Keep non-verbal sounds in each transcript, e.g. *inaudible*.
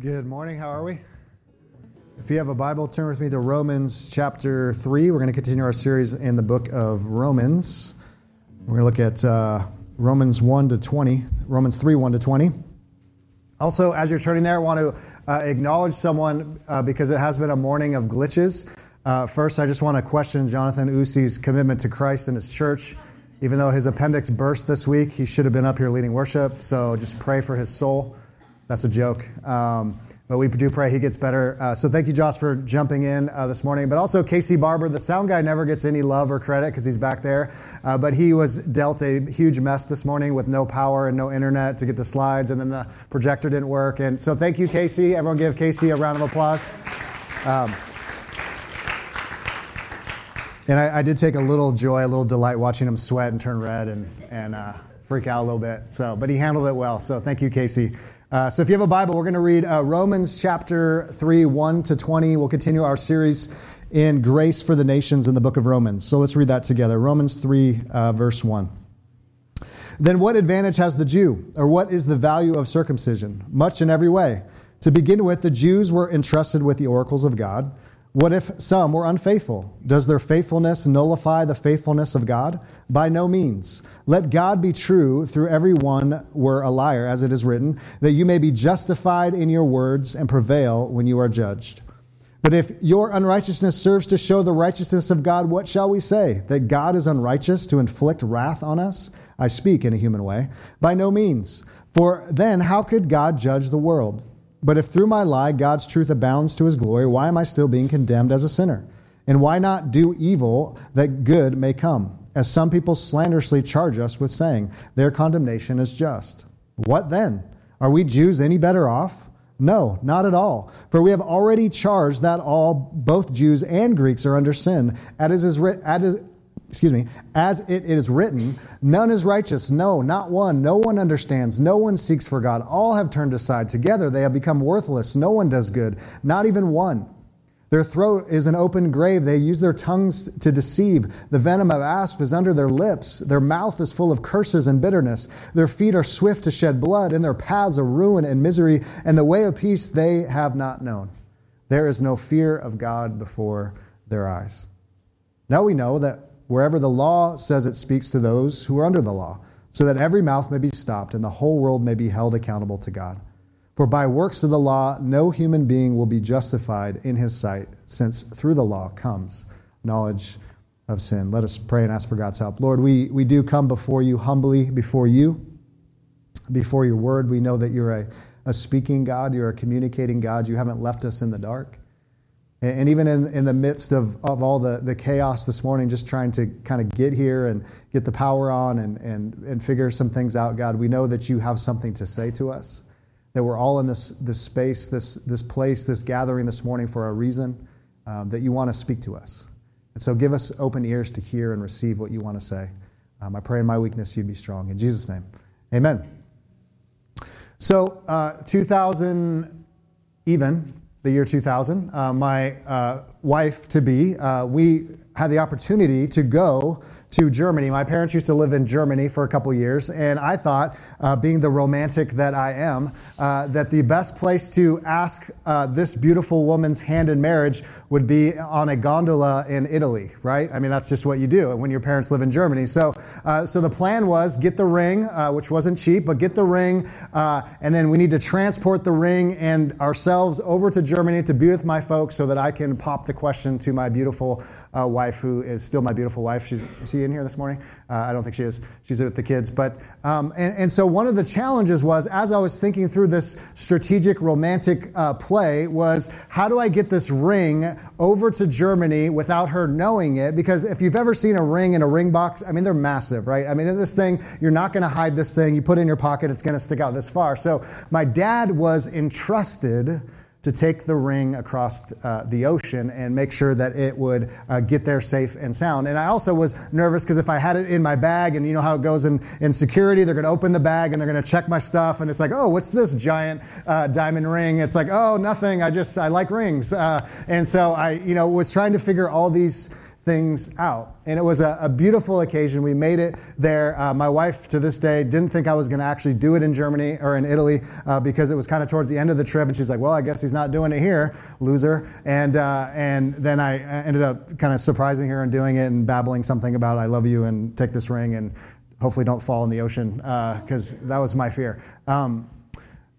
Good morning. How are we? If you have a Bible, turn with me to Romans chapter 3. We're going to continue our series in the book of Romans. We're going to look at uh, Romans 1 to 20, Romans 3 1 to 20. Also, as you're turning there, I want to uh, acknowledge someone uh, because it has been a morning of glitches. Uh, first, I just want to question Jonathan Usi's commitment to Christ and his church. Even though his appendix burst this week, he should have been up here leading worship. So just pray for his soul. That's a joke. Um, but we do pray he gets better. Uh, so thank you, Josh, for jumping in uh, this morning. But also, Casey Barber, the sound guy, never gets any love or credit because he's back there. Uh, but he was dealt a huge mess this morning with no power and no internet to get the slides, and then the projector didn't work. And so thank you, Casey. Everyone give Casey a round of applause. Um, and I, I, did take a little joy, a little delight watching him sweat and turn red and, and uh, freak out a little bit. So, but he handled it well. So thank you, Casey. Uh, so if you have a Bible, we're going to read uh, Romans chapter 3, 1 to 20. We'll continue our series in Grace for the Nations in the book of Romans. So let's read that together. Romans 3, uh, verse 1. Then what advantage has the Jew, or what is the value of circumcision? Much in every way. To begin with, the Jews were entrusted with the oracles of God. What if some were unfaithful? Does their faithfulness nullify the faithfulness of God? By no means. Let God be true through every one were a liar, as it is written, that you may be justified in your words and prevail when you are judged. But if your unrighteousness serves to show the righteousness of God, what shall we say? That God is unrighteous to inflict wrath on us? I speak in a human way. By no means. For then, how could God judge the world? But if through my lie God's truth abounds to his glory, why am I still being condemned as a sinner? And why not do evil that good may come? As some people slanderously charge us with saying, their condemnation is just. What then? Are we Jews any better off? No, not at all. For we have already charged that all, both Jews and Greeks, are under sin, excuse me, as it is written, none is righteous, no, not one. No one understands, no one seeks for God. All have turned aside. Together they have become worthless. No one does good, not even one. Their throat is an open grave. They use their tongues to deceive. The venom of asp is under their lips. Their mouth is full of curses and bitterness. Their feet are swift to shed blood, and their paths are ruin and misery, and the way of peace they have not known. There is no fear of God before their eyes. Now we know that wherever the law says it speaks to those who are under the law, so that every mouth may be stopped and the whole world may be held accountable to God. For by works of the law, no human being will be justified in his sight, since through the law comes knowledge of sin. Let us pray and ask for God's help. Lord, we, we do come before you humbly, before you, before your word. We know that you're a, a speaking God, you're a communicating God. You haven't left us in the dark. And even in, in the midst of, of all the, the chaos this morning, just trying to kind of get here and get the power on and, and, and figure some things out, God, we know that you have something to say to us, that we're all in this, this space, this, this place, this gathering this morning for a reason, um, that you want to speak to us. And so give us open ears to hear and receive what you want to say. Um, I pray in my weakness you'd be strong. In Jesus' name, amen. So, uh, 2000 even, the year 2000. Uh, my uh, wife to be, uh, we had the opportunity to go to Germany. My parents used to live in Germany for a couple years, and I thought, uh, being the romantic that I am, uh, that the best place to ask uh, this beautiful woman's hand in marriage would be on a gondola in Italy, right? I mean, that's just what you do when your parents live in Germany. So, uh, so the plan was get the ring, uh, which wasn't cheap, but get the ring, uh, and then we need to transport the ring and ourselves over to Germany to be with my folks so that I can pop the question to my beautiful uh, wife, who is still my beautiful wife. She's is she in here this morning? Uh, I don't think she is. She's with the kids. But um, and, and, so one of the challenges was, as I was thinking through this strategic romantic uh, play, was how do I get this ring over to Germany without her knowing it? Because if you've ever seen a ring in a ring box, I mean they're massive, right? I mean in this thing, you're not going to hide this thing. You put it in your pocket, it's going to stick out this far. So my dad was entrusted to take the ring across uh, the ocean and make sure that it would uh, get there safe and sound. And I also was nervous because if I had it in my bag, and you know how it goes in, in security, they're going to open the bag and they're going to check my stuff, and it's like, oh, what's this giant uh, diamond ring? It's like, oh, nothing. I just I like rings, uh, and so I you know was trying to figure all these things out. And it was a, a beautiful occasion. We made it there. Uh, my wife, to this day, didn't think I was going to actually do it in Germany or in Italy uh, because it was kind of towards the end of the trip. And she's like, well, I guess he's not doing it here, loser. And, uh, and then I ended up kind of surprising her and doing it and babbling something about, I love you and take this ring and hopefully don't fall in the ocean because uh, that was my fear. Um,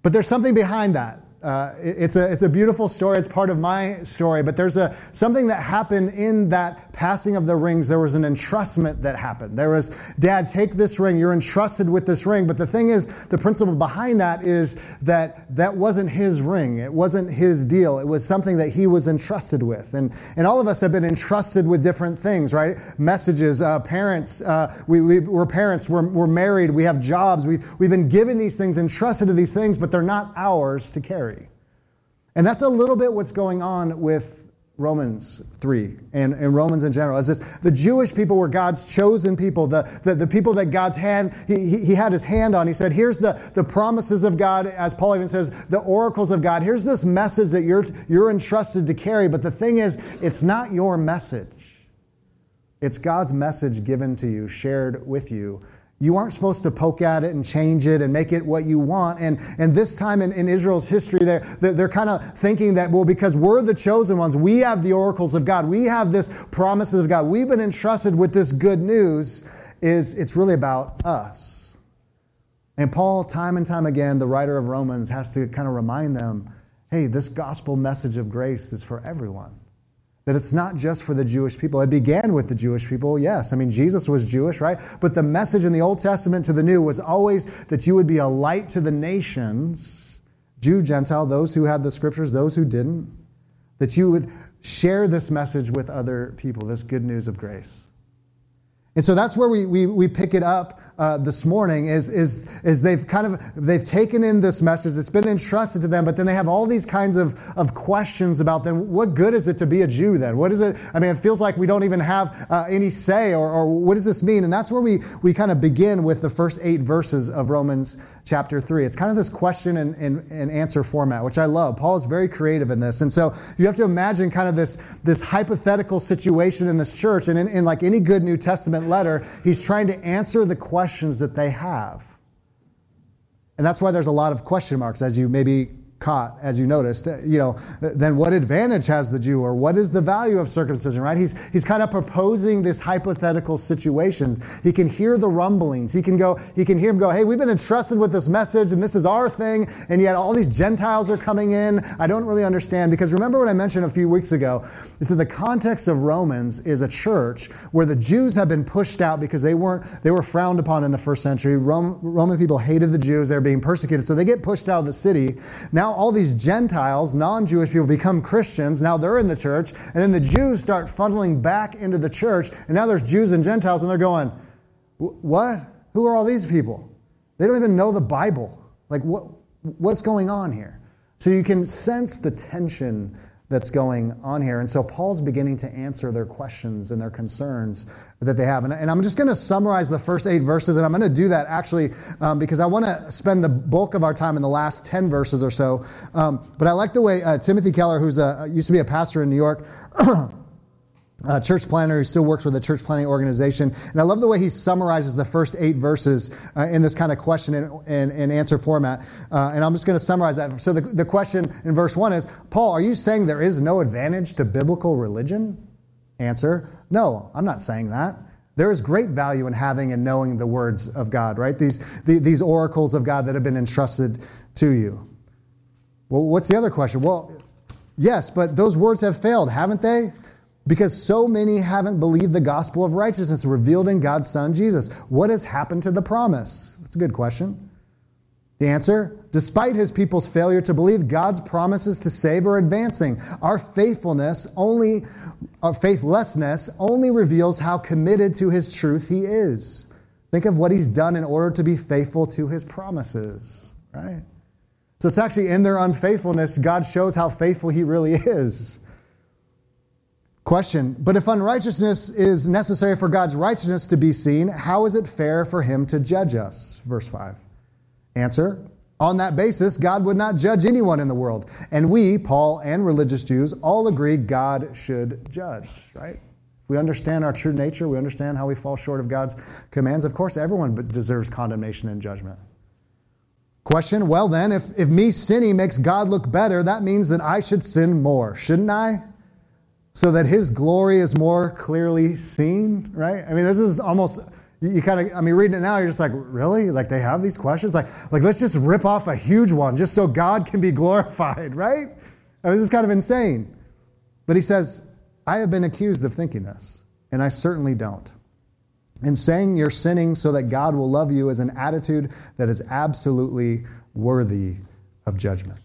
but there's something behind that. Uh, it's, a, it's a beautiful story. It's part of my story. But there's a, something that happened in that passing of the rings. There was an entrustment that happened. There was, Dad, take this ring. You're entrusted with this ring. But the thing is, the principle behind that is that that wasn't his ring. It wasn't his deal. It was something that he was entrusted with. And, and all of us have been entrusted with different things, right? Messages, uh, parents. Uh, we, we, we're parents. We're, we're married. We have jobs. We've, we've been given these things, entrusted to these things, but they're not ours to carry. And that's a little bit what's going on with Romans 3 and, and Romans in general. As this, the Jewish people were God's chosen people, the, the, the people that God's hand, he, he, he, had his hand on. He said, here's the, the promises of God, as Paul even says, the oracles of God. Here's this message that you're, you're entrusted to carry. But the thing is, it's not your message. It's God's message given to you, shared with you you aren't supposed to poke at it and change it and make it what you want. And, and this time in, in Israel's history, they're, they're kind of thinking that, well, because we're the chosen ones, we have the oracles of God, we have this promises of God, we've been entrusted with this good news, is it's really about us. And Paul, time and time again, the writer of Romans, has to kind of remind them hey, this gospel message of grace is for everyone that it's not just for the Jewish people. It began with the Jewish people, yes. I mean, Jesus was Jewish, right? But the message in the Old Testament to the New was always that you would be a light to the nations, Jew, Gentile, those who had the scriptures, those who didn't, that you would share this message with other people, this good news of grace. And so that's where we, we, we pick it up uh, this morning is, is, is they've kind of they've taken in this message. It's been entrusted to them but then they have all these kinds of, of questions about them. What good is it to be a jew then? What is it i mean it feels like we don't even have uh, any say or, or what does this mean? And that's where we, we kind of begin with the first eight verses of romans chapter 3 it's kind of this question and, and, and answer format which i love. Paul is very creative in this. And so you have to imagine kind of this, this hypothetical situation in this church. And in, in like any good new testament letter he's trying to answer the questions that they have. And that's why there's a lot of question marks, as you maybe caught, as you noticed, uh, you know, then what advantage has the Jew or what is the value of circumcision, right? He's, he's kind of proposing this hypothetical situations. He can hear the rumblings. He can go, he can hear him go, hey, we've been entrusted with this message and this is our thing. And yet all these Gentiles are coming in. I don't really understand because remember what I mentioned a few weeks ago is that the context of Romans is a church where the Jews have been pushed out because they weren't, they were frowned upon in the first century. Rome, Roman people hated the Jews. They were being persecuted. So they get pushed out of the city. Now now all these Gentiles, non Jewish people, become Christians. Now they're in the church. And then the Jews start funneling back into the church. And now there's Jews and Gentiles, and they're going, What? Who are all these people? They don't even know the Bible. Like, what, what's going on here? So you can sense the tension that's going on here. And so Paul's beginning to answer their questions and their concerns that they have. And, and I'm just going to summarize the first eight verses, and I'm going to do that actually um, because I want to spend the bulk of our time in the last 10 verses or so. Um, but I like the way uh, Timothy Keller, who's a, used to be a pastor in New York, *clears throat* a church planter who still works with a church planting organization. And I love the way he summarizes the first eight verses uh, in this kind of question and, and, and answer format. Uh, and I'm just going to summarize that. So the, the question in verse one is Paul, are you saying there is no advantage to biblical religion? Answer No, I'm not saying that. There is great value in having and knowing the words of God, right? These, the, these oracles of God that have been entrusted to you. Well, what's the other question? Well, yes, but those words have failed, haven't they? Because so many haven't believed the gospel of righteousness revealed in God's Son, Jesus. What has happened to the promise? That's a good question. The answer despite his people's failure to believe, God's promises to save are advancing. Our faithfulness only, our faithlessness only reveals how committed to his truth he is. Think of what he's done in order to be faithful to his promises, right? So it's actually in their unfaithfulness, God shows how faithful he really *laughs* is. Question But if unrighteousness is necessary for God's righteousness to be seen, how is it fair for him to judge us? Verse 5. Answer On that basis, God would not judge anyone in the world. And we, Paul and religious Jews, all agree God should judge, right? we understand our true nature, we understand how we fall short of God's commands, of course, everyone deserves condemnation and judgment. Question Well, then, if, if me sinning makes God look better, that means that I should sin more, shouldn't I? So that his glory is more clearly seen, right? I mean, this is almost you kind of, I mean, reading it now, you're just like, really? Like they have these questions? Like, like let's just rip off a huge one just so God can be *laughs* glorified, right? I mean, this is kind of insane. But he says, I have been accused of thinking this, and I certainly don't. And saying you're sinning so that God will love you is an attitude that is absolutely worthy of judgment.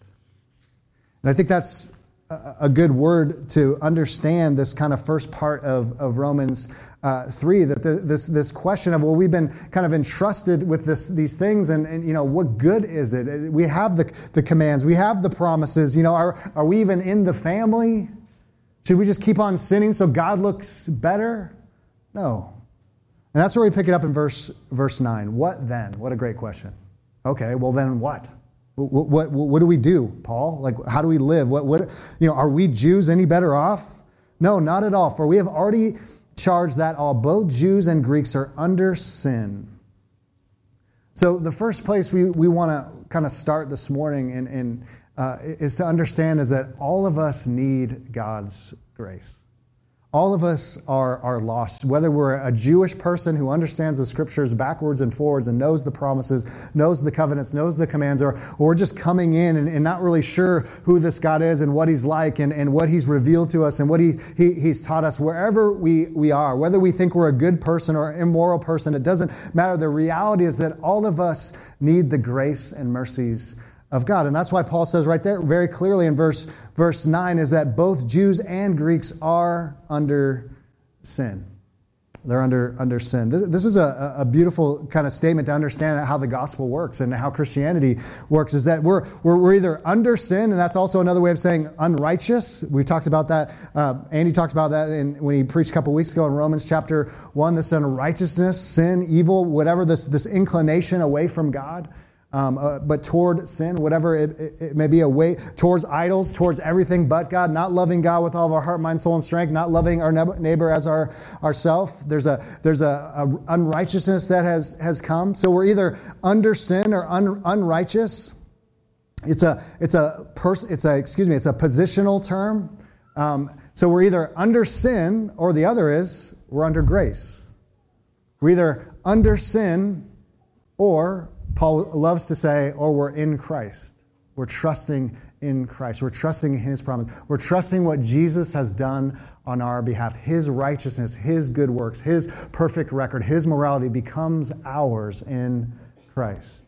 And I think that's a good word to understand this kind of first part of, of Romans uh, 3 that the, this, this question of, well, we've been kind of entrusted with this, these things, and, and, you know, what good is it? We have the, the commands, we have the promises. You know, are, are we even in the family? Should we just keep on sinning so God looks better? No. And that's where we pick it up in verse, verse 9. What then? What a great question. Okay, well, then what? What, what, what, do we do, Paul? Like, how do we live? What, what, you know, are we Jews any better off? No, not at all. For we have already charged that all, both Jews and Greeks, are under sin. So, the first place we, we want to kind of start this morning in, in, uh, is to understand is that all of us need God's grace. All of us are, are lost, whether we're a Jewish person who understands the scriptures backwards and forwards and knows the promises, knows the covenants, knows the commands, or, or we're just coming in and, and not really sure who this God is and what he's like and, and what he's revealed to us and what he, he, he's taught us, wherever we, we are, whether we think we're a good person or an immoral person, it doesn't matter. The reality is that all of us need the grace and mercies of God. And that's why Paul says right there very clearly in verse, verse 9 is that both Jews and Greeks are under sin. They're under, under sin. This, this is a, a beautiful kind of statement to understand how the gospel works and how Christianity works is that we're, we're, we're either under sin, and that's also another way of saying unrighteous. We talked about that. Uh, Andy talked about that in, when he preached a couple weeks ago in Romans chapter 1 this unrighteousness, sin, evil, whatever, this, this inclination away from God um, uh, but toward sin, whatever it, it, it, may be, a way towards idols, towards everything but God, not loving God with all of our heart, mind, soul, and strength, not loving our neighbor as our ourself. There's a there's a, a, unrighteousness that has has come. So we're either under sin or un, unrighteous. It's a it's a pers- it's a excuse me it's a positional term. Um, so we're either under sin or the other is we're under grace. We're either under sin or Paul loves to say, or we're in Christ. We're trusting in Christ. We're trusting in His promise. We're trusting what Jesus has done on our behalf. His righteousness, His good works, His perfect record, His morality becomes ours in Christ.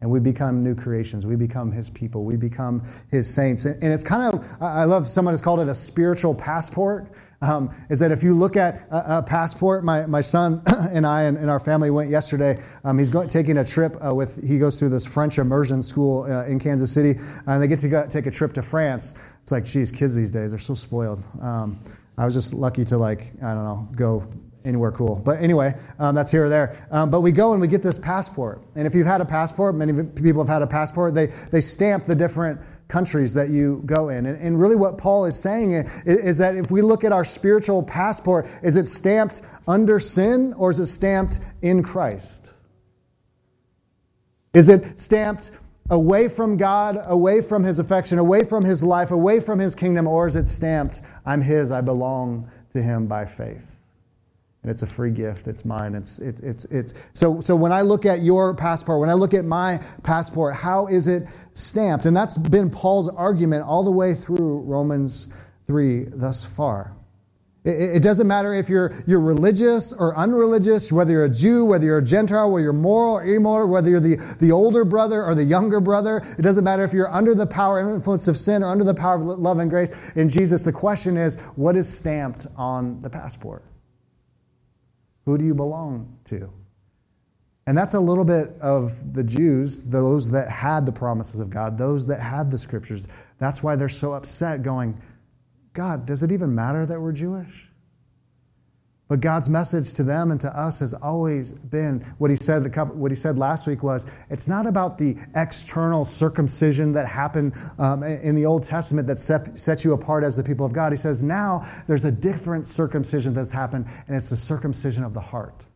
And we become new creations. We become His people. We become His saints. And it's kind of, I love, someone has called it a spiritual passport um, is that if you look at a, a passport, my, my son *coughs* and I and, and, our family went yesterday. Um, he's going, taking a trip uh, with, he goes through this French immersion school uh, in Kansas City, and they get to go, take a trip to France. It's like, geez, kids these days, they're so spoiled. Um, I was just lucky to, like, I don't know, go anywhere cool. But anyway, um, that's here or there. Um, but we go and we get this passport. And if you've had a passport, many people have had a passport, they, they stamp the different countries that you go in. And, and really, what Paul is saying is, is, that if we look at our spiritual passport, is it stamped under sin or is it stamped in Christ? Is it stamped away from God, away from His affection, away from His life, away from His kingdom, or is it stamped, I'm His, I belong to Him by faith? And it's a free gift. It's mine. It's, it, it's, it's, so, so when I look at your passport, when I look at my passport, how is it stamped? And that's been Paul's argument all the way through Romans 3 thus far. It, doesn't matter if you're, you're religious or unreligious, whether you're a Jew, whether you're a Gentile, whether you're moral or immoral, whether you're the, the older brother or the younger brother. It doesn't matter if you're under the power and influence of sin or under the power of love and grace in Jesus. The question is, what is stamped on the passport? Who do you belong to? And that's a little bit of the Jews, those that had the promises of God, those that had the scriptures. That's why they're so upset, going, God, does it even matter that we're Jewish? But God's message to them and to us has always been what he said. What he said last week was, it's not about the external circumcision that happened um, in the Old Testament that set, set you apart as the people of God. He says now there's a different circumcision that's happened, and it's the circumcision of the heart.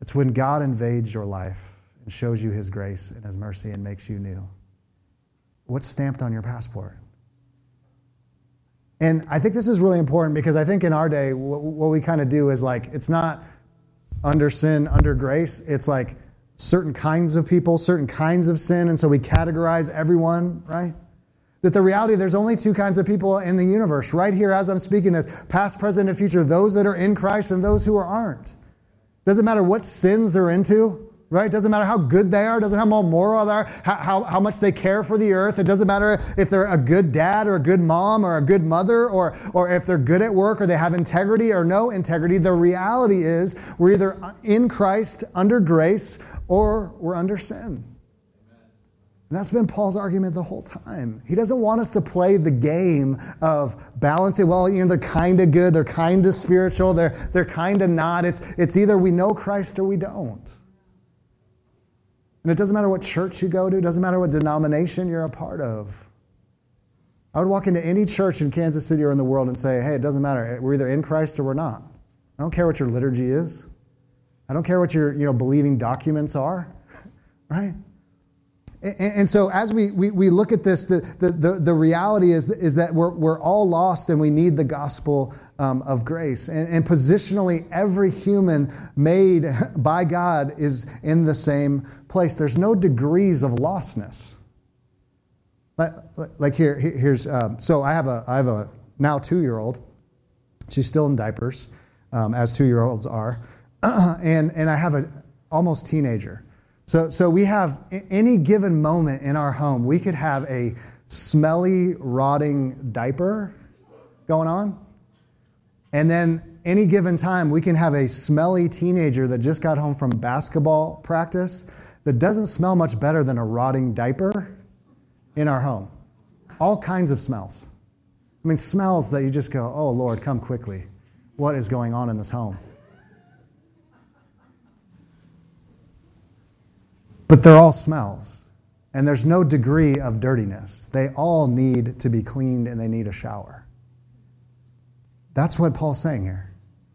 It's when God invades your life and shows you His grace and His mercy and makes you new. What's stamped on your passport? And I think this is really important because I think in our day, what, what we kind of do is like, it's not under sin, under grace. It's like certain kinds of people, certain kinds of sin. And so we categorize everyone, right? That the reality, there's only two kinds of people in the universe, right here as I'm speaking this past, present, and future those that are in Christ and those who aren't. Doesn't matter what sins they're into, right? Doesn't matter how good they are, doesn't matter how moral they are, how, how, how, much they care for the earth. It doesn't matter if they're a good dad or a good mom or a good mother or, or if they're good at work or they have integrity or no integrity. The reality is we're either in Christ under grace or we're under sin. And that's been Paul's argument the whole time. He doesn't want us to play the game of balancing, well, you know, they're kind of good, they're kind of spiritual, they're, they're kind of not. It's, it's either we know Christ or we don't. And it doesn't matter what church you go to, it doesn't matter what denomination you're a part of. I would walk into any church in Kansas City or in the world and say, hey, it doesn't matter. Eh, we're either in Christ or we're not. I don't care what your liturgy is. I don't care what your you know, believing documents are, *laughs* right? And, and, so as we, we, we look at this, the, the, the, the, reality is, is that we're, we're all lost and we need the gospel um, of grace. And, and positionally, every human made *laughs* by God is in the same place. There's no degrees of lostness. Like, like here, here's, um, so I have a, I have a now two-year-old. She's still in diapers, um, as two-year-olds are. *clears throat* and, and I have a almost teenager. So, so we have any given moment in our home, we could have a smelly, rotting diaper going on. And then any given time, we can have a smelly teenager that just got home from basketball practice that doesn't smell much better than a rotting diaper in our home. All kinds of smells. I mean, smells that you just go, oh, Lord, come quickly. What is going on in this home? But they're all smells, and there's no degree of dirtiness. They all need to be cleaned and they need a shower. That's what Paul's saying here.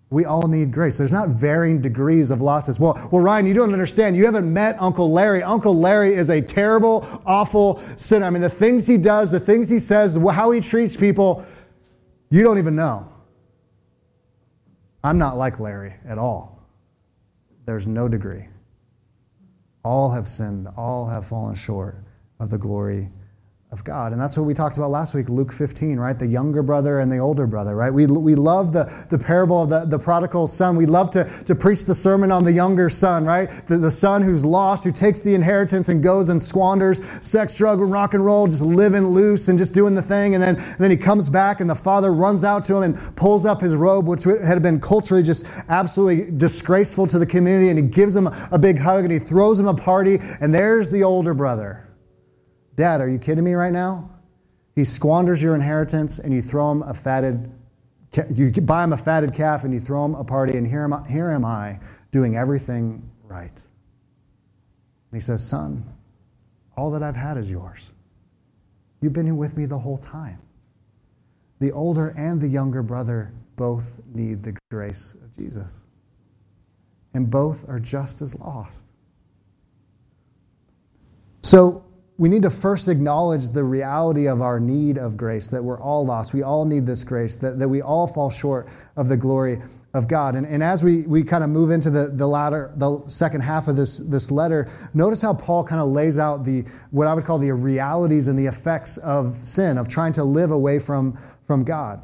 We all need grace. There's not varying degrees of losses. Well, well, Ryan, you don't understand. You haven't met Uncle Larry. Uncle Larry is a terrible, awful sinner. I mean, the things he does, the things he says, how he treats people, you don't even know. I'm not like Larry at all. There's no degree. All have sinned, all have fallen short of the glory of God. And that's what we talked about last week, Luke 15, right? The younger brother and the older brother, right? We, we love the, the parable of the, the prodigal son. We love to, to preach the sermon on the younger son, right? The, the son who's lost, who takes the inheritance and goes and squanders sex, drug, and rock and roll, just living loose and just doing the thing. And then, and then he comes back and the father runs out to him and pulls up his robe, which had been culturally just absolutely disgraceful to the community. And he gives him a big hug and he throws him a party. And there's the older brother Dad, are you kidding me right now? He squanders your inheritance and you throw him a fatted, you buy him a fatted calf and you throw him a party, and here am I, here am I doing everything right. And he says, Son, all that I've had is yours. You've been with me the whole time. The older and the younger brother both need the grace of Jesus, and both are just as lost. So, we need to first acknowledge the reality of our need of grace, that we're all lost. We all need this grace, that, that we all fall short of the glory of God. And, and as we, we kind of move into the, the latter, the second half of this, this letter, notice how Paul kind of lays out the, what I would call the realities and the effects of sin, of trying to live away from, from God.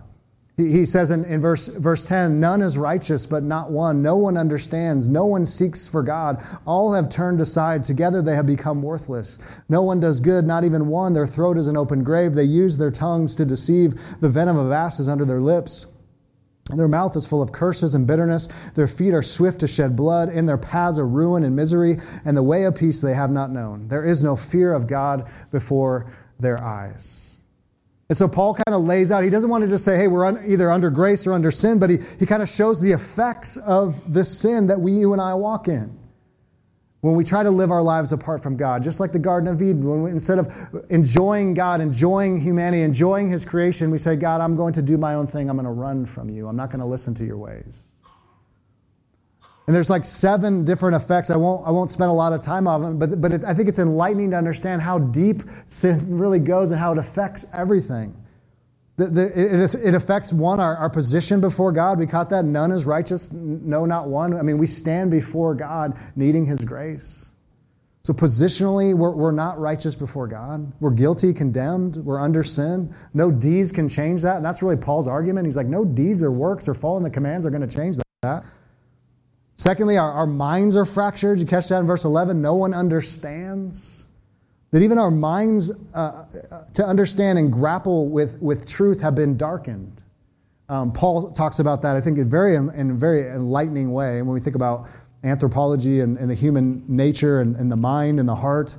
He says in, in verse, verse 10 None is righteous, but not one. No one understands. No one seeks for God. All have turned aside. Together they have become worthless. No one does good, not even one. Their throat is an open grave. They use their tongues to deceive. The venom of asses under their lips. Their mouth is full of curses and bitterness. Their feet are swift to shed blood. In their paths are ruin and misery, and the way of peace they have not known. There is no fear of God before their eyes. And so Paul kind of lays out, he doesn't want to just say, hey, we're un- either under grace or under sin, but he, he kind of shows the effects of the sin that we, you and I walk in. When we try to live our lives apart from God, just like the Garden of Eden, when we, instead of enjoying God, enjoying humanity, enjoying His creation, we say, God, I'm going to do my own thing. I'm going to run from you. I'm not going to listen to your ways. And there's like seven different effects. I won't, I won't spend a lot of time on them, but, but it, I think it's enlightening to understand how deep sin really goes and how it affects everything. The, the, it, is, it, affects one, our, our position before God. We caught that. None is righteous, no, not one. I mean, we stand before God needing His grace. So, positionally, we're, we're not righteous before God. We're guilty, condemned, we're under sin. No deeds can change that. And that's really Paul's argument. He's like, no deeds or works or following the commands are going to change that. Secondly, our, our minds are fractured. You catch that in verse 11? No one understands. That even our minds uh, uh, to understand and grapple with, with truth have been darkened. Um, Paul talks about that, I think, in, very, in a very enlightening way. And when we think about anthropology and, and the human nature and, and, the mind and the heart,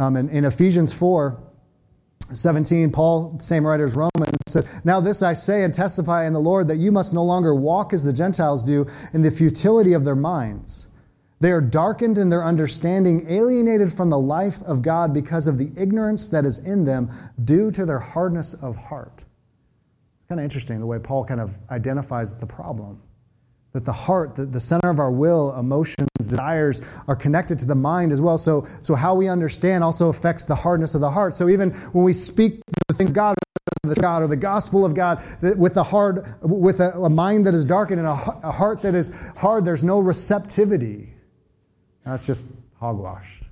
um, and in Ephesians 4, 17, Paul, same writer as Romans, says, Now this I say and testify in the Lord that you must no longer walk as the Gentiles do in the futility of their minds. They are darkened in their understanding, alienated from the life of God because of the ignorance that is in them due to their hardness of heart. It's kind of interesting the way Paul kind of identifies the problem that the heart, the, the center of our will, emotions, desires are connected to the mind as well. So, so how we understand also affects the hardness of the heart. So even when we speak the things of God, the God or the gospel of God with the hard, with a, a mind that is darkened and a, a, heart that is hard, there's no receptivity. That's just hogwash.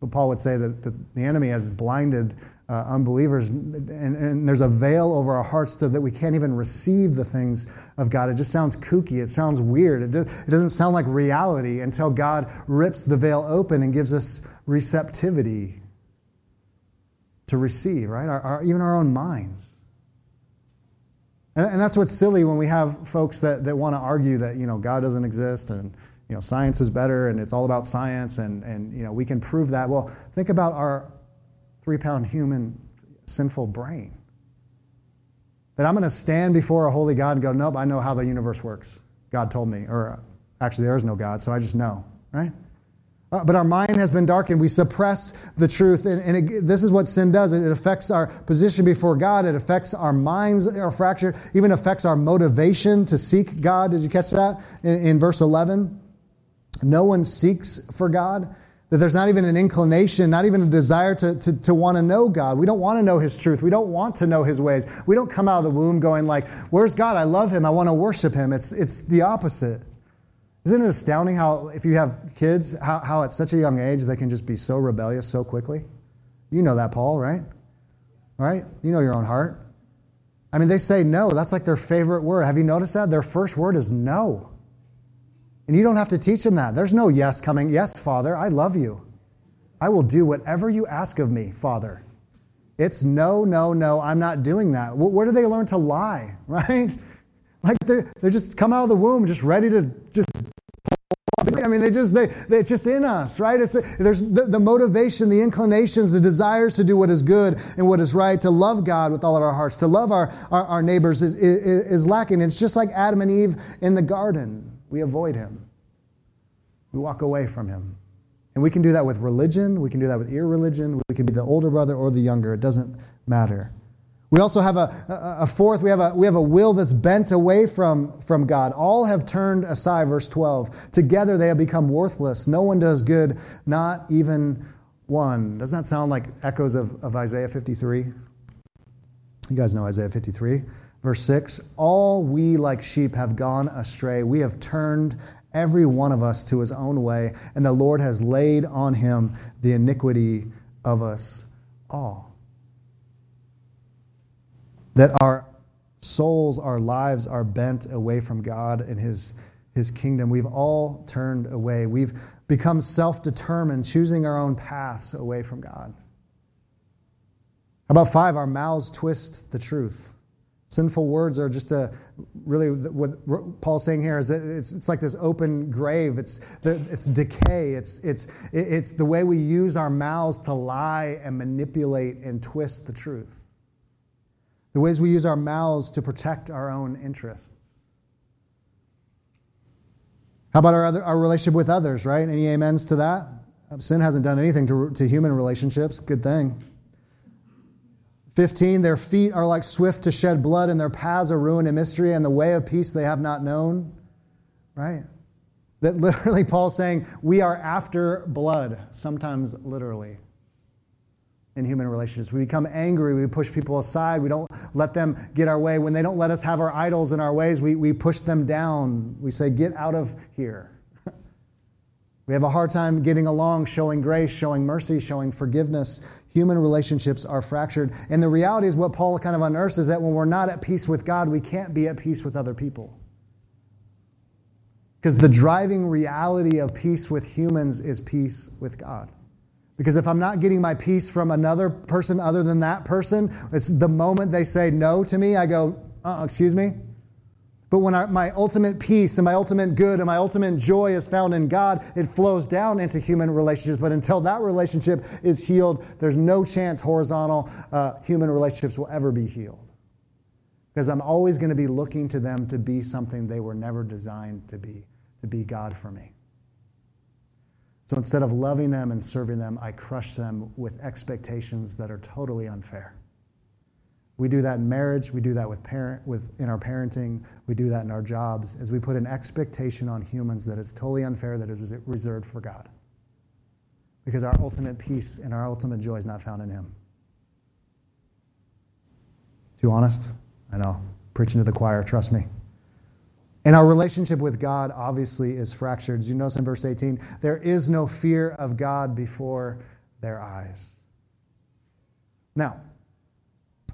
But Paul would say that the, the enemy has blinded uh, unbelievers, and, and, there's a veil over our hearts so that we can't even receive the things of God. It just sounds kooky. It sounds weird. It, do, it doesn't sound like reality until God rips the veil open and gives us receptivity to receive, right? Our, our, even our own minds. And, and that's what's silly when we have folks that, that want to argue that, you know, God doesn't exist and, you know, science is better and it's all about science and, and, you know, we can prove that. Well, think about our, three pound human sinful brain. That I'm going to stand before a holy God and go, nope, I know how the universe works. God told me. Or uh, actually, there is no God, so I just know, right? Uh, but our mind has been darkened. We suppress the truth. And, and it, this is what sin does it affects our position before God, it affects our minds our fractured, even affects our motivation to seek God. Did you catch that in, in verse 11? No one seeks for God. That there's not even an inclination, not even a desire to, to, to want to know God. We don't want to know His truth. We don't want to know His ways. We don't come out of the womb going like, where's God? I love Him. I want to worship Him. It's, it's the opposite. Isn't it astounding how, if you have kids, how, how at such a young age they can just be so rebellious so quickly? You know that, Paul, right? Right? You know your own heart. I mean, they say no. That's like their favorite word. Have you noticed that? Their first word is no. And you don't have to teach them that. There's no yes coming. Yes, Father, I love you. I will do whatever you ask of me, Father. It's no, no, no, I'm not doing that. Where do they learn to lie, *laughs* right? Like they're, they're just come out of the womb just ready to just I mean, they just, they, they, it's just in us, right? It's, there's the, the, motivation, the inclinations, the desires to do what is good and what is right, to love God with all of our hearts, to love our, our, our neighbors is, is, is lacking. It's just like Adam and Eve in the garden. We avoid him. We walk away from him. And we can do that with religion, we can do that with irreligion, we can be the older brother or the younger, it doesn't matter. We also have a, a, fourth, we have a, we have a will that's bent away from, from God. All have turned aside, verse 12. Together they have become worthless. No one does good, not even one. Doesn't that sound like echoes of, of Isaiah 53? You guys know Isaiah 53. Verse 6 All we like sheep have gone astray. We have turned every one of us to his own way, and the Lord has laid on him the iniquity of us all. That our souls, our lives are bent away from God and his, his kingdom. We've all turned away. We've become self determined, choosing our own paths away from God. About five, our mouths twist the truth. Sinful words are just a really what Paul's saying here is it's, it's like this open grave. It's it's decay. It's it's it's the way we use our mouths to lie and manipulate and twist the truth. the ways we use our mouths to protect our own interests. How about our, other, our relationship with others, right? Any amens to that? Sin hasn't done anything to, to human relationships. Good thing. 15, their feet are like swift to shed blood, and their paths are ruin and mystery, and the way of peace they have not known. Right? That literally, *laughs* Paul's saying, we are after blood, sometimes literally, in human relationships. We become angry, we push people aside, we don't let them get our way. When they don't let us have our idols and our ways, we, we push them down. We say, get out of here. *laughs* we have a hard time getting along, showing grace, showing mercy, showing forgiveness. Human relationships are fractured. And the reality is, what Paul kind of unearths is that when we're not at peace with God, we can't be at peace with other people. Because the driving reality of peace with humans is peace with God. Because if I'm not getting my peace from another person other than that person, it's the moment they say no to me, I go, uh, excuse me? But when I, my ultimate peace and my ultimate good and my ultimate joy is found in God, it flows down into human relationships. But until that relationship is healed, there's no chance horizontal uh, human relationships will ever be healed. Because I'm always going to be looking to them to be something they were never designed to be to be God for me. So instead of loving them and serving them, I crush them with expectations that are totally unfair. We do that in marriage, we do that with parent with in our parenting, we do that in our jobs as we put an expectation on humans that is totally unfair that is reserved for God. Because our ultimate peace and our ultimate joy is not found in him. Too honest? I know. Preaching to the choir, trust me. And our relationship with God obviously is fractured. As you notice in verse 18, there is no fear of God before their eyes. Now,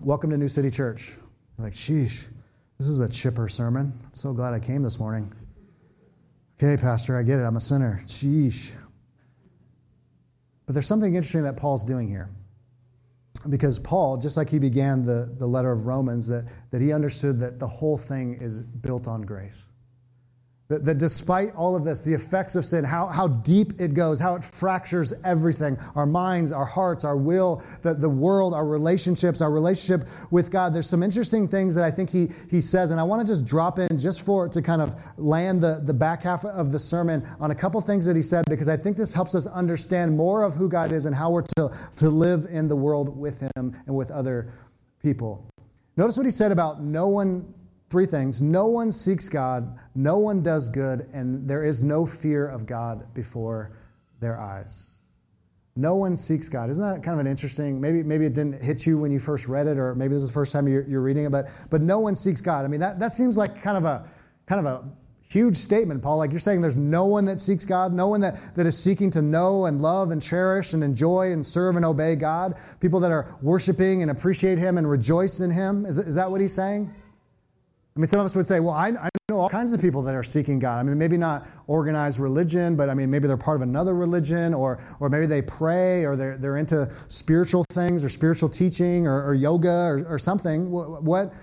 welcome to New City Church. Like, sheesh, this is a chipper sermon. I'm so glad I came this morning. Okay, Pastor, I get it. I'm a sinner. Sheesh. But there's something interesting that Paul's doing here because Paul, just like he began the, the letter of Romans, that, that he understood that the whole thing is built on grace. That, that, despite all of this, the effects of sin, how, how deep it goes, how it fractures everything our minds, our hearts, our will, the, the world, our relationships, our relationship with God. There's some interesting things that I think he, he says, and I want to just drop in just for to kind of land the, the back half of the sermon on a couple things that he said, because I think this helps us understand more of who God is and how we're to, to live in the world with Him and with other people. Notice what he said about no one Three things. No one seeks God, no one does good, and there is no fear of God before their eyes. No one seeks God. Isn't that kind of an interesting? Maybe, maybe it didn't hit you when you first read it, or maybe this is the first time you're, you're reading it, but, but no one seeks God. I mean, that, that seems like kind of a kind of a huge statement, Paul. Like you're saying there's no one that seeks God, no one that, that is seeking to know and love and cherish and enjoy and serve and obey God. People that are worshiping and appreciate Him and rejoice in Him. Is, is that what he's saying? I mean, some of us would say, well, I, I, know all kinds of people that are seeking God. I mean, maybe not organized religion, but I mean, maybe they're part of another religion, or, or maybe they pray, or they're, they're into spiritual things, or spiritual teaching, or, or yoga, or, or something. What, what,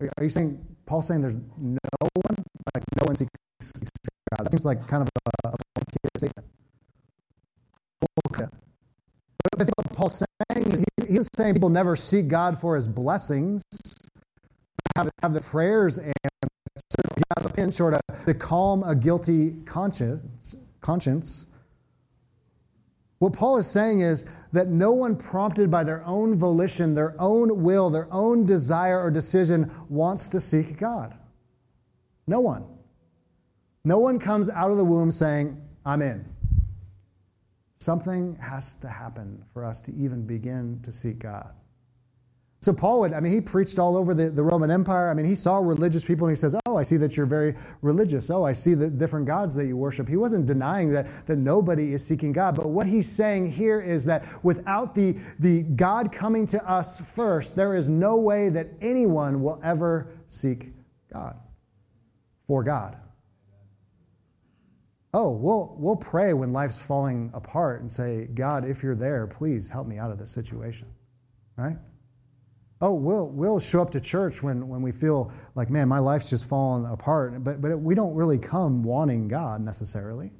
are you saying, Paul's saying there's no one? Like, no one seeks God. That seems like kind of a, a statement. Okay. But I think what Paul's saying, he's saying people never seek God for his blessings have, have the prayers and have a pinch or to, to calm a guilty conscience, conscience. What Paul is saying is that no one prompted by their own volition, their own will, their own desire or decision wants to seek God. No one. No one comes out of the womb saying, I'm in. Something has to happen for us to even begin to seek God. So Paul would, I mean, he preached all over the, the Roman Empire. I mean, he saw religious people and he says, Oh, I see that you're very religious. Oh, I see the different gods that you worship. He wasn't denying that, that nobody is seeking God. But what he's saying here is that without the, the God coming to us first, there is no way that anyone will ever seek God for God. Oh, we'll, we'll pray when life's falling apart and say, God, if you're there, please help me out of this situation. Right? Oh, we'll, we'll show up to church when, when we feel like, man, my life's just fallen apart. But, but we don't really come wanting God necessarily.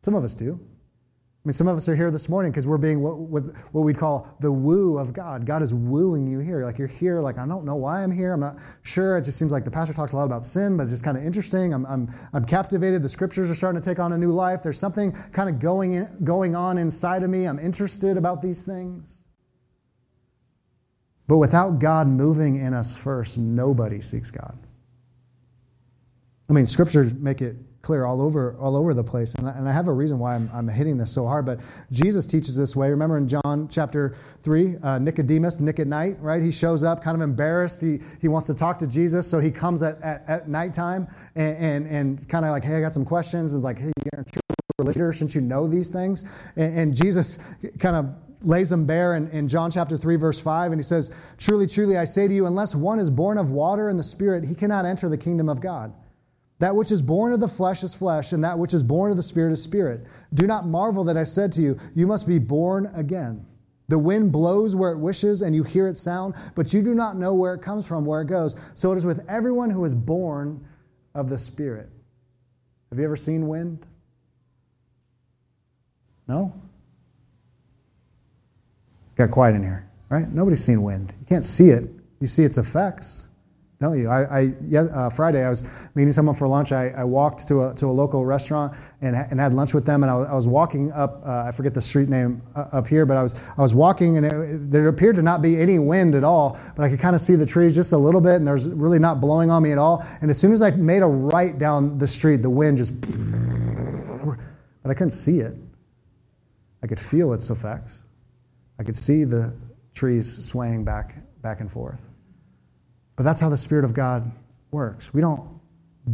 Some of us do. I mean, some of us are here this morning because we're being what, what we'd call the woo of God. God is wooing you here. Like you're here, like, I don't know why I'm here. I'm not sure. It just seems like the pastor talks a lot about sin, but it's just kind of interesting. I'm, I'm, I'm captivated. The scriptures are starting to take on a new life. There's something kind of going, in, going on inside of me. I'm interested about these things. But without God moving in us first, nobody seeks God. I mean, scriptures make it clear all over all over the place. And I, and I have a reason why I'm, I'm, hitting this so hard but jesus teaches this way. Remember in john chapter 3 uh, nicodemus nick at night right? He shows up kind of embarrassed. He, he wants to talk to jesus. So he comes at, at, at nighttime and, and, and kind of like hey i got some questions. And like hey you're a true leader. Shouldn't you know these things? And, and jesus kind of lays them bare in, in John chapter 3, verse 5, and he says, Truly, truly, I say to you, unless one is born of water and the Spirit, he cannot enter the kingdom of God. That which is born of the flesh is flesh, and that which is born of the Spirit is spirit. Do not marvel that I said to you, You must be born again. The wind blows where it wishes, and you hear its sound, but you do not know where it comes from, where it goes. So it is with everyone who is born of the Spirit. Have you ever seen wind? No? Got quiet in here, right? Nobody's seen wind. You can't see it, you see its effects tell you. I, I yeah, uh, Friday I was meeting someone for lunch. I, I walked to a, to a local restaurant and, and had lunch with them. And I was, I was walking up. Uh, I forget the street name uh, up here, but I was I was walking and it, there appeared to not be any wind at all. But I could kind of see the trees just a little bit, and there's really not blowing on me at all. And as soon as I made a right down the street, the wind just. *laughs* But I couldn't see it. I could feel its effects. I could see the trees swaying back back and forth. But that's how the Spirit of God works. We don't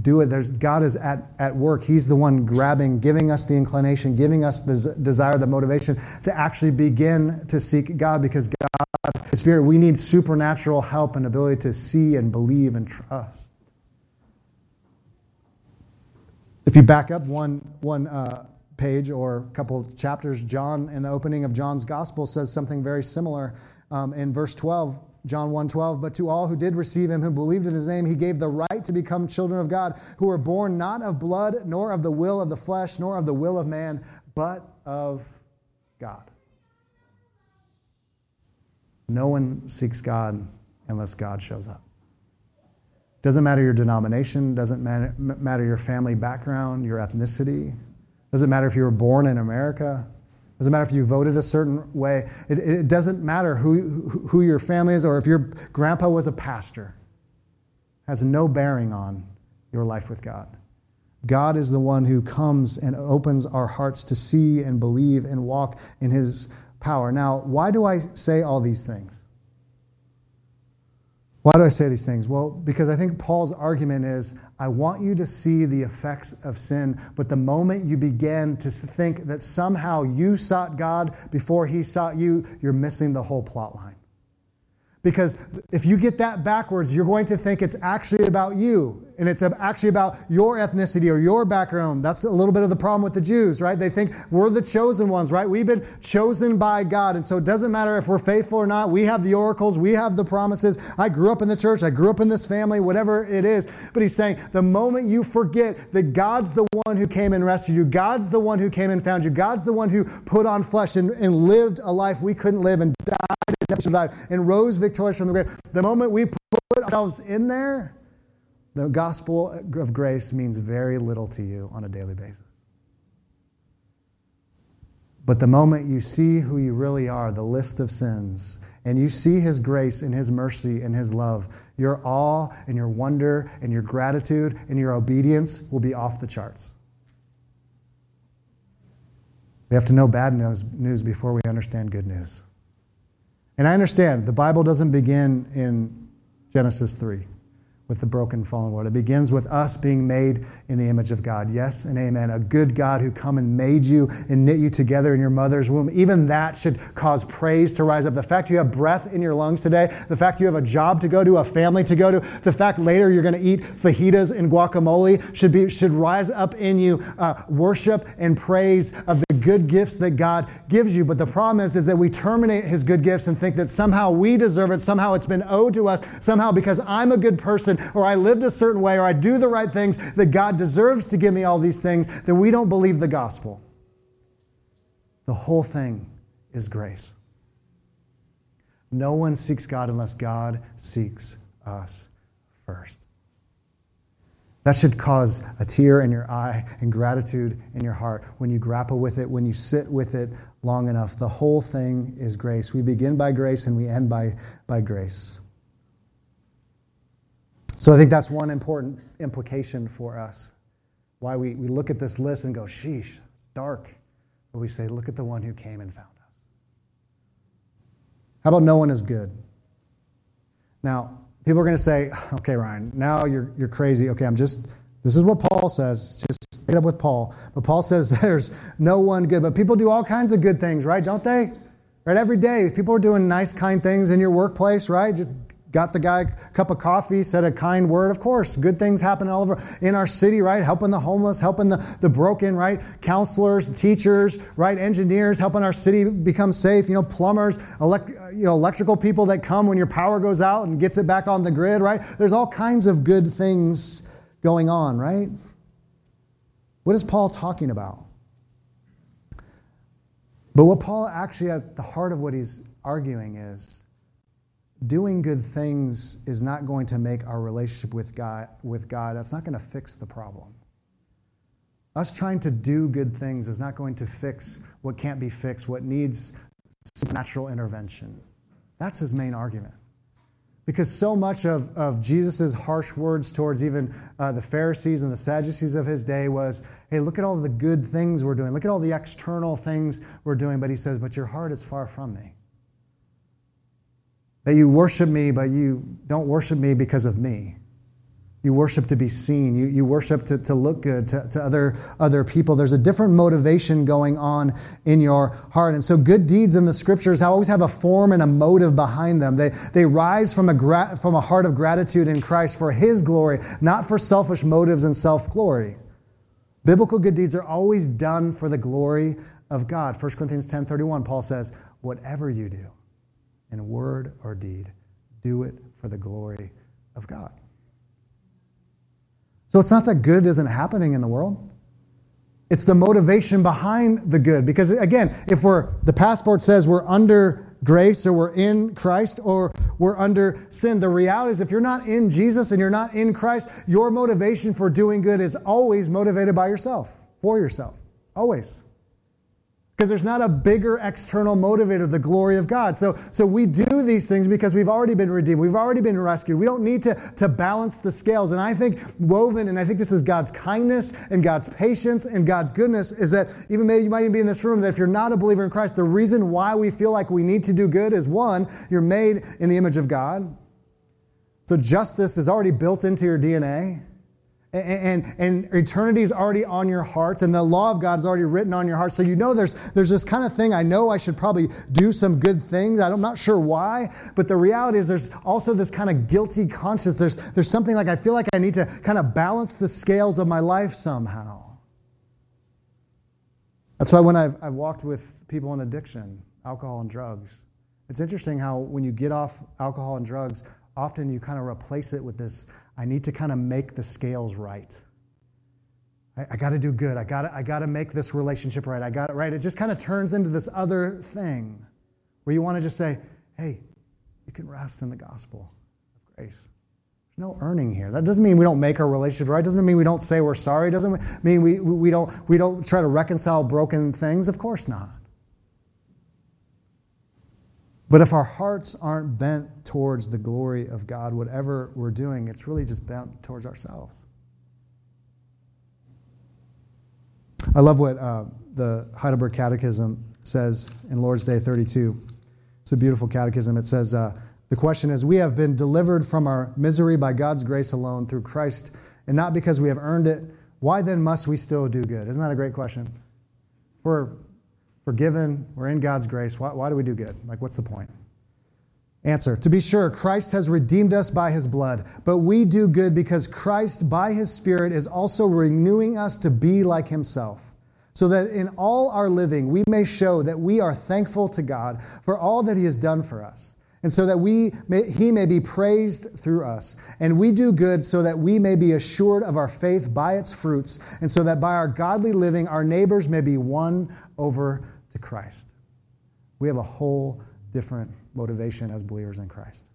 do it. There's, God is at, at work. He's the one grabbing, giving us the inclination, giving us the desire, the motivation to actually begin to seek God because God, the Spirit, we need supernatural help and ability to see and believe and trust. If you back up one, one uh, page or a couple chapters, John, in the opening of John's Gospel, says something very similar. Um, in verse 12, John 1:12 but to all who did receive him who believed in his name he gave the right to become children of God who were born not of blood nor of the will of the flesh nor of the will of man but of God. No one seeks God unless God shows up. Doesn't matter your denomination, doesn't matter, matter your family background, your ethnicity, doesn't matter if you were born in America, doesn't matter if you voted a certain way. It, it doesn't matter who, who your family is or if your grandpa was a pastor. It has no bearing on your life with God. God is the one who comes and opens our hearts to see and believe and walk in his power. Now, why do I say all these things? Why do I say these things? Well, because I think Paul's argument is I want you to see the effects of sin, but the moment you begin to think that somehow you sought God before he sought you, you're missing the whole plot line. Because if you get that backwards, you're going to think it's actually about you and it's actually about your ethnicity or your background. That's a little bit of the problem with the Jews, right? They think we're the chosen ones, right? We've been chosen by God. And so it doesn't matter if we're faithful or not. We have the oracles, we have the promises. I grew up in the church, I grew up in this family, whatever it is. But he's saying the moment you forget that God's the one who came and rescued you, God's the one who came and found you, God's the one who put on flesh and, and lived a life we couldn't live and died and died and rose victorious from the grave. The moment we put ourselves in there, the gospel of grace means very little to you on a daily basis. But the moment you see who you really are, the list of sins, and you see His grace and His mercy and His love, your awe and your wonder and your gratitude and your obedience will be off the charts. We have to know bad news before we understand good news. And I understand the Bible doesn't begin in Genesis 3 with the broken fallen world. It begins with us being made in the image of God. Yes and amen. A good God who come and made you and knit you together in your mother's womb. Even that should cause praise to rise up. The fact you have breath in your lungs today, the fact you have a job to go to, a family to go to, the fact later you're going to eat fajitas and guacamole should be should rise up in you uh, worship and praise of the good gifts that God gives you. But the problem is, is that we terminate his good gifts and think that somehow we deserve it, somehow it's been owed to us, somehow because I'm a good person or I lived a certain way or I do the right things, that God deserves to give me all these things, then we don't believe the gospel. The whole thing is grace. No one seeks God unless God seeks us first. That should cause a tear in your eye and gratitude in your heart when you grapple with it, when you sit with it long enough. The whole thing is grace. We begin by grace and we end by, by grace. So I think that's one important implication for us. Why we, we look at this list and go, sheesh, dark. But we say, look at the one who came and found us. How about no one is good? Now, people are going to say, *laughs* okay, Ryan, now you're, you're crazy. Okay, I'm just, this is what Paul says. Just it up with Paul. But Paul *laughs* says there's no one good. But people do all kinds of good things, right? Don't they? Right? Every day, people are doing nice, kind things in your workplace, right? Just got the guy a cup of coffee, said a kind word. Of course, good things happen all over in our city, right? Helping the homeless, helping the, the broken, right? Counselors, teachers, right? Engineers, helping our city become safe. You know, plumbers, elect, you know, electrical people that come when your power goes out and gets it back on the grid, right? There's all kinds of good things going on, right? What is Paul talking about? But what Paul actually, at the heart of what he's arguing is doing good things is not going to make our relationship with God, with God, that's not going to fix the problem. Us trying to do good things is not going to fix what can't be fixed, what needs supernatural intervention. That's his main argument. Because so much of, of Jesus' harsh words towards even uh, the Pharisees and the Sadducees of his day was hey, look at all the good things we're doing. Look at all the external things we're doing. But he says, but your heart is far from me. That you worship me, but you don't worship me because of me. You worship to be seen. You, you worship to, to look good to, to other, other people. There's a different motivation going on in your heart. And so, good deeds in the scriptures always have a form and a motive behind them. They, they rise from a, gra- from a heart of gratitude in Christ for His glory, not for selfish motives and self glory. Biblical good deeds are always done for the glory of God. 1 Corinthians 10 31, Paul says, Whatever you do, in word or deed, do it for the glory of God. So it's not that good isn't happening in the world. It's the motivation behind the good. Because again, if we're, the passport says we're under grace or we're in Christ or we're under sin, the reality is if you're not in Jesus and you're not in Christ, your motivation for doing good is always motivated by yourself, for yourself. Always because there's not a bigger external motivator, the glory of God. So, so we do these things because we've already been redeemed. We've already been rescued. We don't need to, to balance the scales. And I think woven, and I think this is God's kindness and God's patience and God's goodness, is that even maybe you might even be in this room, that if you're not a believer in Christ, the reason why we feel like we need to do good is one, you're made in the image of God. So justice is already built into your DNA. And, and, eternity is already on your hearts, and the law of God is already written on your heart. So you know there's, there's this kind of thing. I know I should probably do some good things. I'm not sure why, but the reality is there's also this kind of guilty conscience. There's, there's something like I feel like I need to kind of balance the scales of my life somehow. That's why when I've, I've walked with people in addiction, alcohol and drugs, it's interesting how when you get off alcohol and drugs, often you kind of replace it with this I need to kind of make the scales right. I, I got to do good. I got I got to make this relationship right. I got it right. It just kind of turns into this other thing where you want to just say, hey, you can rest in the gospel of grace. There's no earning here. That doesn't mean we don't make our relationship right. Doesn't mean we don't say we're sorry. Doesn't mean we, we, don't, we don't try to reconcile broken things. Of course not. But if our hearts aren't bent towards the glory of God, whatever we're doing, it's really just bent towards ourselves. I love what uh, the Heidelberg Catechism says in Lord's Day 32. It's a beautiful catechism. It says, uh, The question is, we have been delivered from our misery by God's grace alone through Christ, and not because we have earned it. Why then must we still do good? Isn't that a great question? For forgiven, we're in God's grace. Why, why do we do good? Like, what's the point? Answer To be sure, Christ has redeemed us by his blood, but we do good because Christ, by his Spirit, is also renewing us to be like himself, so that in all our living we may show that we are thankful to God for all that he has done for us, and so that we may, he may be praised through us. And we do good so that we may be assured of our faith by its fruits, and so that by our godly living our neighbors may be won over to Christ. We have a whole different motivation as believers in Christ.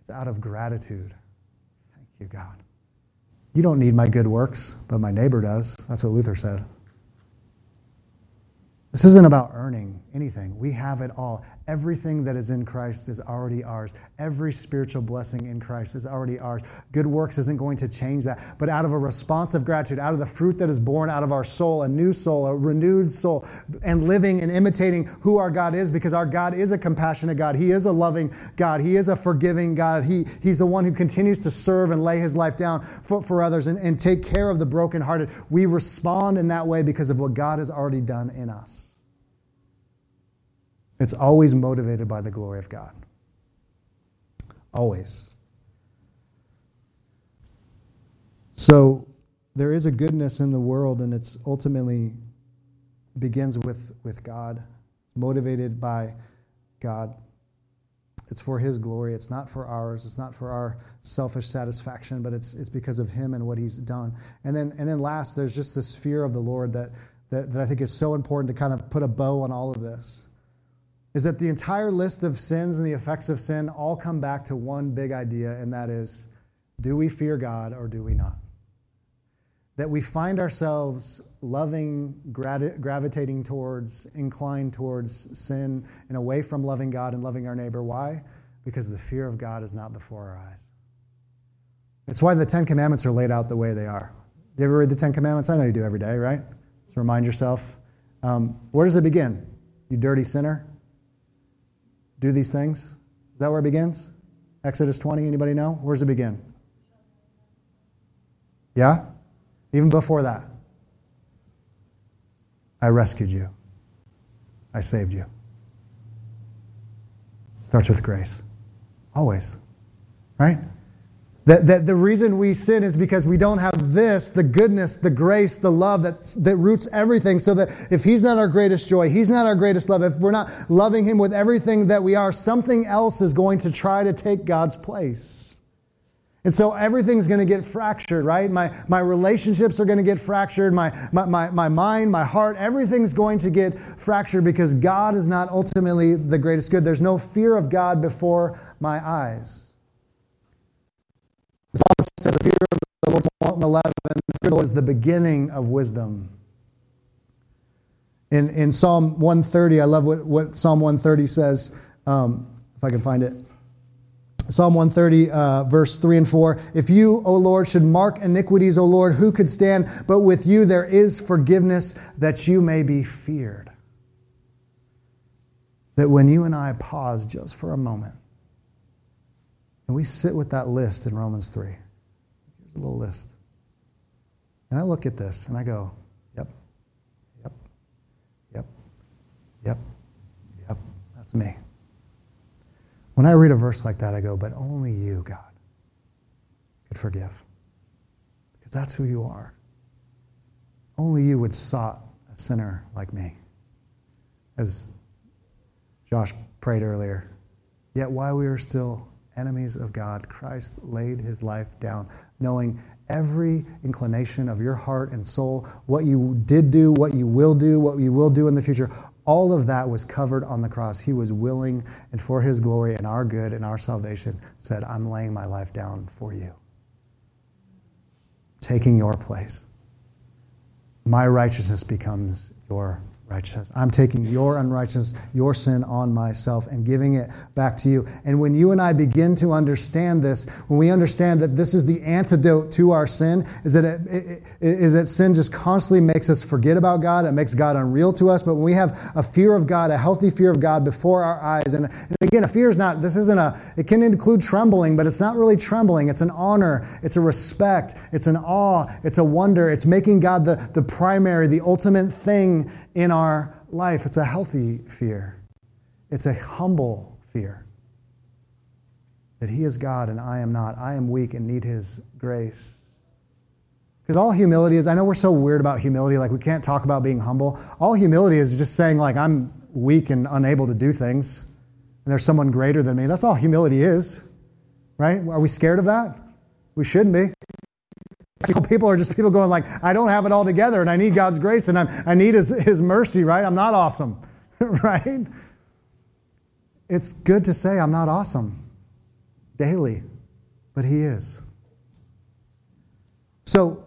It's out of gratitude. Thank you, God. You don't need my good works, but my neighbor does. That's what Luther said. This isn't about earning anything. We have it all. Everything that is in Christ is already ours. Every spiritual blessing in Christ is already ours. Good works isn't going to change that. But out of a response of gratitude, out of the fruit that is born out of our soul, a new soul, a renewed soul, and living and imitating who our God is, because our God is a compassionate God. He is a loving God. He is a forgiving God. He, he's the one who continues to serve and lay his life down for, for others and, and take care of the brokenhearted. We respond in that way because of what God has already done in us. It's always motivated by the glory of God. Always. So there is a goodness in the world, and it's ultimately begins with, with God. Motivated by God. It's for His glory. It's not for ours. It's not for our selfish satisfaction, but it's, it's because of Him and what He's done. And then, and then last, there's just this fear of the Lord that, that, that I think is so important to kind of put a bow on all of this is that the entire list of sins and the effects of sin all come back to one big idea, and that is do we fear God or do we not? That we find ourselves loving, gravitating towards, inclined towards sin and away from loving God and loving our neighbor. Why? Because the fear of God is not before our eyes. It's why the Ten Commandments are laid out the way they are. Do You ever read the Ten Commandments? I know you do every day, right? Just remind yourself. Um, where does it begin? You dirty sinner do these things? Is that where it begins? Exodus 20, anybody know? Where does it begin? Yeah? Even before that. I rescued you. I saved you. Starts with grace. Always. Right? That, that the reason we sin is because we don't have this, the goodness, the grace, the love that, that roots everything. So that if He's not our greatest joy, He's not our greatest love, if we're not loving Him with everything that we are, something else is going to try to take God's place. And so everything's going to get fractured, right? My, my relationships are going to get fractured. My, my, my, my mind, my heart, everything's going to get fractured because God is not ultimately the greatest good. There's no fear of God before my eyes. Psalmist says, The fear of the Lord, 11, the fear of the Lord is the beginning of wisdom. In, in Psalm 130, I love what, what Psalm 130 says, um, if I can find it. Psalm 130, uh, verse 3 and 4. If you, O Lord, should mark iniquities, O Lord, who could stand? But with you there is forgiveness that you may be feared. That when you and I pause just for a moment and we sit with that list in Romans 3. Here's a little list. And I look at this and I go, yep, yep, yep, yep, yep, that's me. When I read a verse like that, I go, but only you, God, could forgive. Because that's who you are. Only you would sought a sinner like me. As Josh prayed earlier, yet while we were still enemies of God, Christ laid his life down, knowing every inclination of your heart and soul, what you did do, what you will do, what you will do in the future. All of that was covered on the cross. He was willing, and for his glory and our good and our salvation, said, I'm laying my life down for you. Taking your place. My righteousness becomes your righteousness. I'm taking your unrighteousness, your sin on myself and giving it back to you. And when you and I begin to understand this, when we understand that this is the antidote to our sin, is that, it, it, is that sin just constantly makes us forget about God. It makes God unreal to us. But when we have a fear of God, a healthy fear of God before our eyes, and, and again, a fear is not, this isn't a, it can include trembling, but it's not really trembling. It's an honor, it's a respect, it's an awe, it's a wonder. It's making God the, the primary, the ultimate thing in our life. It's a healthy fear, it's a humble fear that He is God and I am not. I am weak and need His grace. Because all humility is, I know we're so weird about humility, like we can't talk about being humble. All humility is just saying, like, I'm weak and unable to do things, and there's someone greater than me. That's all humility is, right? Are we scared of that? We shouldn't be. People are just people going like, I don't have it all together and I need God's grace and I'm, I need his, his mercy, right? I'm not awesome, *laughs* right? It's good to say I'm not awesome daily, but He is. So,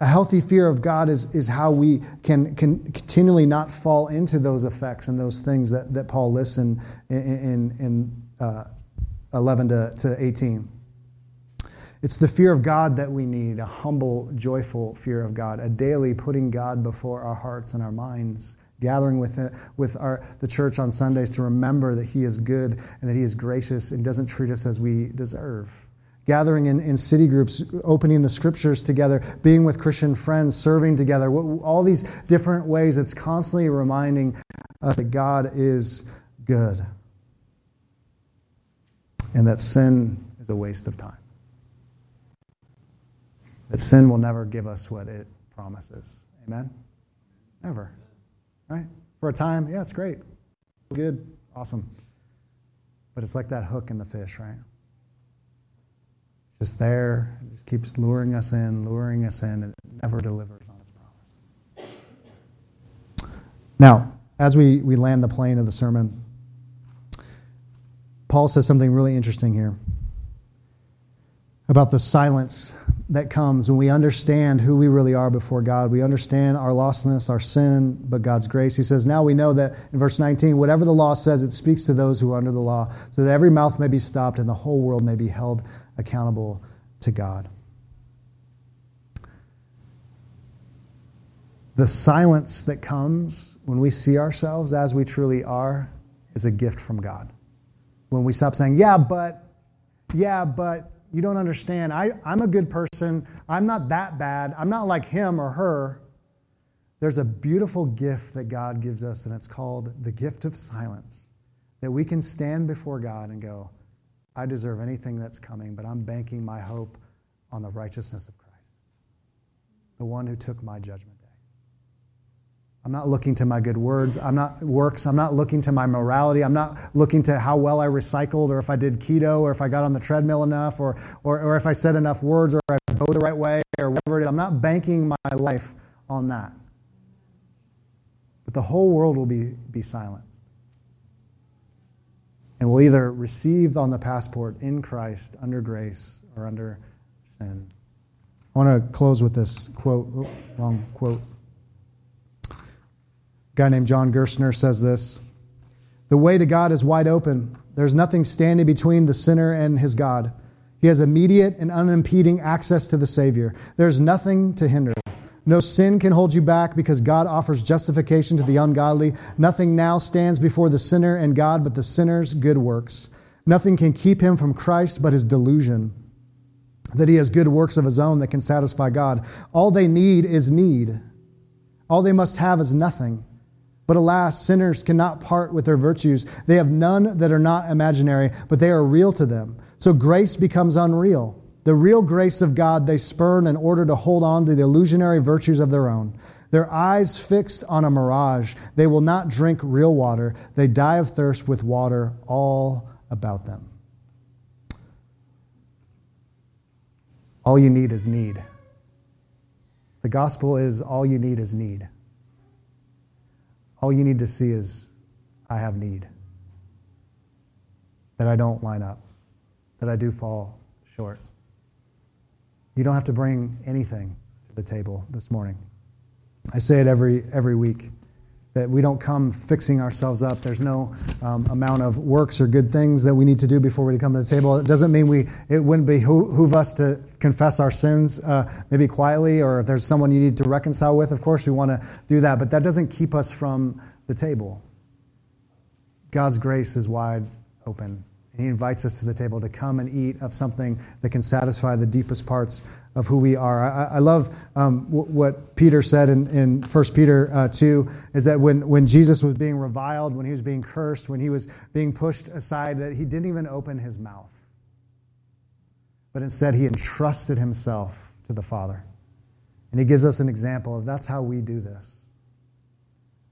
a healthy fear of God is, is how we can, can continually not fall into those effects and those things that, that Paul lists in, in, in uh, 11 to, to 18. It's the fear of God that we need, a humble, joyful fear of God, a daily putting God before our hearts and our minds, gathering with, it, with our, the church on Sundays to remember that He is good and that He is gracious and doesn't treat us as we deserve. Gathering in, in city groups, opening the scriptures together, being with Christian friends, serving together, all these different ways, it's constantly reminding us that God is good and that sin is a waste of time. That sin will never give us what it promises. Amen? Never. Right? For a time, yeah, it's great. It's good. Awesome. But it's like that hook in the fish, right? It's just there. It just keeps luring us in, luring us in, and it never delivers on its promise. Now, as we, we land the plane of the sermon, Paul says something really interesting here about the silence that comes when we understand who we really are before God. We understand our lostness, our sin, but God's grace. He says, Now we know that in verse 19, whatever the law says, it speaks to those who are under the law, so that every mouth may be stopped and the whole world may be held accountable to God. The silence that comes when we see ourselves as we truly are is a gift from God. When we stop saying, Yeah, but, yeah, but, you don't understand. I, I'm a good person. I'm not that bad. I'm not like him or her. There's a beautiful gift that God gives us, and it's called the gift of silence. That we can stand before God and go, I deserve anything that's coming, but I'm banking my hope on the righteousness of Christ, the one who took my judgment. I'm not looking to my good words. I'm not works. I'm not looking to my morality. I'm not looking to how well I recycled or if I did keto or if I got on the treadmill enough or, or, or if I said enough words or I go the right way or whatever it is. I'm not banking my life on that. But the whole world will be, be silenced. And we'll either receive on the passport in Christ under grace or under sin. I want to close with this quote. Oh, wrong quote guy named John Gerstner says this The way to God is wide open. There's nothing standing between the sinner and his God. He has immediate and unimpeding access to the Savior. There's nothing to hinder. No sin can hold you back because God offers justification to the ungodly. Nothing now stands before the sinner and God but the sinner's good works. Nothing can keep him from Christ but his delusion that he has good works of his own that can satisfy God. All they need is need. All they must have is nothing. But alas, sinners cannot part with their virtues. They have none that are not imaginary, but they are real to them. So grace becomes unreal. The real grace of God they spurn in order to hold on to the illusionary virtues of their own. Their eyes fixed on a mirage, they will not drink real water. They die of thirst with water all about them. All you need is need. The gospel is all you need is need. All you need to see is, I have need. That I don't line up, that I do fall short. You don't have to bring anything to the table this morning. I say it every, every week that we don't come fixing ourselves up. There's no um, amount of works or good things that we need to do before we come to the table. It doesn't mean we it wouldn't behoove us to confess our sins, uh, maybe quietly, or if there's someone you need to reconcile with. Of course, we want to do that, but that doesn't keep us from the table. God's grace is wide open. And He invites us to the table to come and eat of something that can satisfy the deepest parts of who we are. I, I love um, w- what Peter said in, in 1 Peter uh, 2 is that when, when Jesus was being reviled, when he was being cursed, when he was being pushed aside, that he didn't even open his mouth. But instead, he entrusted himself to the Father. And he gives us an example of that's how we do this.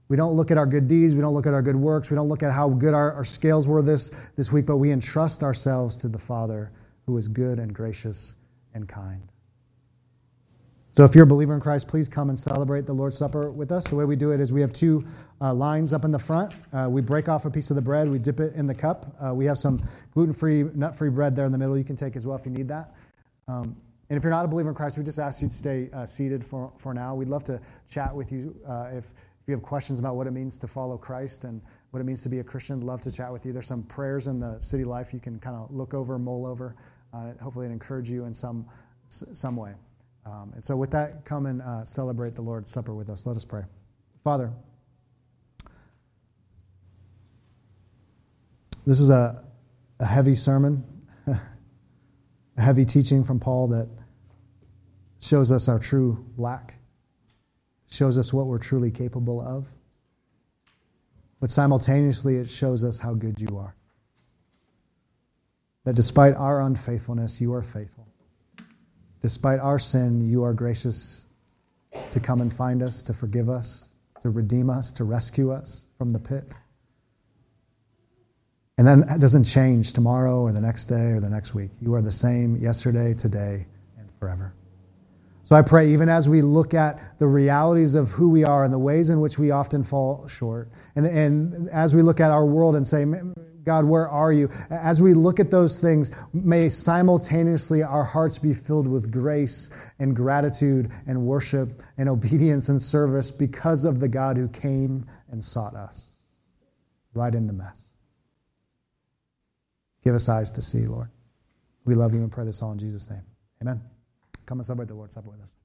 We don't look at our good deeds. We don't look at our good works. We don't look at how good our, our scales were this, this week, but we entrust ourselves to the Father who is good and gracious and kind. So if you're a believer in Christ, please come and celebrate the Lord's Supper with us. The way we do it is we have two uh, lines up in the front. Uh, we break off a piece of the bread, we dip it in the cup. Uh, we have some gluten free, nut free bread there in the middle you can take as well if you need that. Um, and if you're not a believer in Christ, we just ask you to stay uh, seated for, for now. We'd love to chat with you uh, if, if you have questions about what it means to follow Christ and what it means to be a Christian. Love to chat with you. There's some prayers in the city life you can kind of look over, mull over. Uh, hopefully, it encourage you in some, some way. Um, and so, with that, come and uh, celebrate the Lord's Supper with us. Let us pray. Father, this is a, a heavy sermon, *laughs* a heavy teaching from Paul that shows us our true lack, shows us what we're truly capable of, but simultaneously, it shows us how good you are. That despite our unfaithfulness, you are faithful. Despite our sin, you are gracious to come and find us, to forgive us, to redeem us, to rescue us from the pit. And then it doesn't change tomorrow or the next day or the next week. You are the same yesterday, today, and forever. So I pray, even as we look at the realities of who we are and the ways in which we often fall short, and, and as we look at our world and say, God, where are you? As we look at those things, may simultaneously our hearts be filled with grace and gratitude and worship and obedience and service because of the God who came and sought us right in the mess. Give us eyes to see, Lord. We love you and pray this all in Jesus' name. Amen. Come and celebrate the Lord's Supper with us.